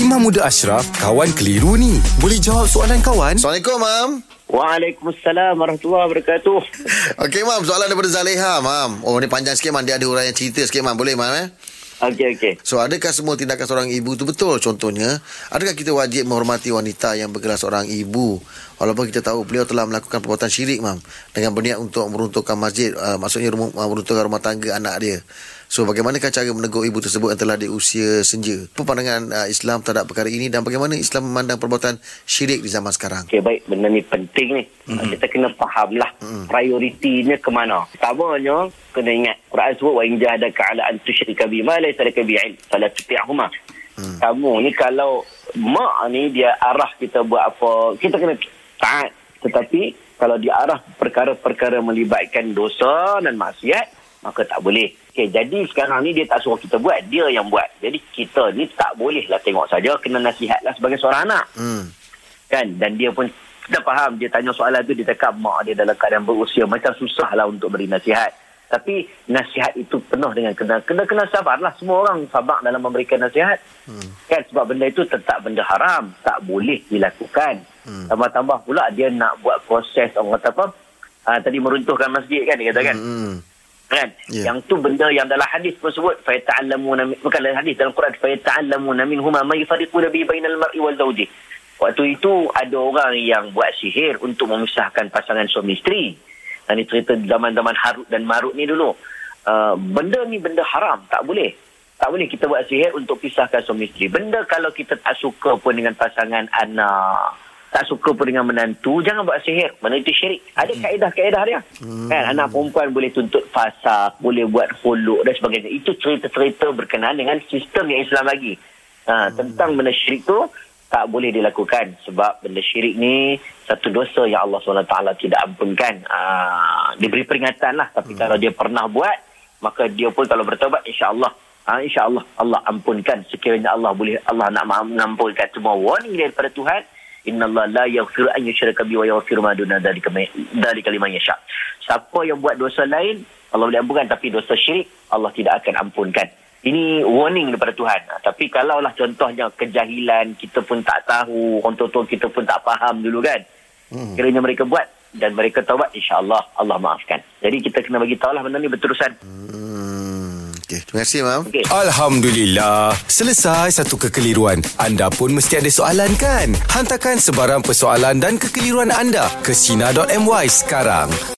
Imam Muda Ashraf, kawan keliru ni. Boleh jawab soalan kawan? Assalamualaikum, Mam. Waalaikumsalam warahmatullahi wabarakatuh. Okey, Mam. Soalan daripada Zaleha, Mam. Oh, ni panjang sikit, Mam. Dia ada orang yang cerita sikit, Mam. Boleh, Mam, eh? Okey okey. So, adakah semua tindakan seorang ibu tu betul? Contohnya, adakah kita wajib menghormati wanita yang bergelar seorang ibu? Walaupun kita tahu beliau telah melakukan perbuatan syirik, Mam. Dengan berniat untuk meruntuhkan masjid. Uh, maksudnya, rumah, uh, meruntuhkan rumah tangga anak dia. So, bagaimanakah cara menegur ibu tersebut yang telah di usia senja? Apa pandangan uh, Islam terhadap perkara ini dan bagaimana Islam memandang perbuatan syirik di zaman sekarang? Okey baik benda ni penting ni. Mm-hmm. Kita kena fahamlah mm-hmm. prioritinya ke mana. Pertamanya kena ingat Quran sebut wa in jahadaka ala an tusyrika bi ma laysa laka bi ilm fala tuti'huma. Mm. Kamu ni kalau mak ni dia arah kita buat apa, kita kena taat. Tetapi kalau dia arah perkara-perkara melibatkan dosa dan maksiat, maka tak boleh. Okey, jadi sekarang ni dia tak suruh kita buat, dia yang buat. Jadi kita ni tak bolehlah tengok saja, kena nasihatlah sebagai seorang anak. Hmm. Kan? Dan dia pun kita faham dia tanya soalan tu dia cakap mak dia dalam keadaan berusia macam susahlah untuk beri nasihat. Tapi nasihat itu penuh dengan kena kena kena sabarlah semua orang sabar dalam memberikan nasihat. Hmm. Kan sebab benda itu tetap benda haram, tak boleh dilakukan. Hmm. Tambah-tambah pula dia nak buat proses orang kata apa? Uh, tadi meruntuhkan masjid kan dia kata kan. Hmm kan? Yeah. yang tu benda yang dalam hadis pun sebut fa ta'allamuna bukan dalam hadis dalam Quran fa ta'allamuna minhuma ma yufariquna bi bainal mar'i wal zawji. Waktu itu ada orang yang buat sihir untuk memisahkan pasangan suami isteri. Dan ini cerita zaman-zaman Harut dan Marut ni dulu. Uh, benda ni benda haram tak boleh. Tak boleh kita buat sihir untuk pisahkan suami isteri. Benda kalau kita tak suka pun dengan pasangan anak tak suka pun dengan menantu jangan buat sihir. Mana itu syirik? Ada hmm. kaedah-kaedah dia. Hmm. kan anak perempuan boleh tuntut fasa boleh buat huluk dan sebagainya. Itu cerita-cerita berkenaan dengan sistem yang Islam lagi ha, hmm. tentang benda syirik tu tak boleh dilakukan sebab benda syirik ni satu dosa yang Allah SWT tidak ampunkan. Ha, diberi peringatan lah. Tapi hmm. kalau dia pernah buat maka dia pun kalau bertobat insyaAllah. Ha, insyaAllah Allah ampunkan. Sekiranya Allah boleh Allah nak mengampunkan semua warning daripada Tuhan Inna Allah la yaghfir an yushraka bi wa yaghfir ma duna dzalika dzalika liman yasha. Siapa yang buat dosa lain Allah boleh ampunkan tapi dosa syirik Allah tidak akan ampunkan. Ini warning daripada Tuhan. Ha, tapi kalaulah contohnya kejahilan kita pun tak tahu, orang tua kita pun tak faham dulu kan. Hmm. Kiranya mereka buat dan mereka taubat insya-Allah Allah maafkan. Jadi kita kena bagi tahulah benda ni berterusan. Hmm. Okey, terima kasih, Mam. Okay. Alhamdulillah. Selesai satu kekeliruan. Anda pun mesti ada soalan, kan? Hantarkan sebarang persoalan dan kekeliruan anda ke Sina.my sekarang.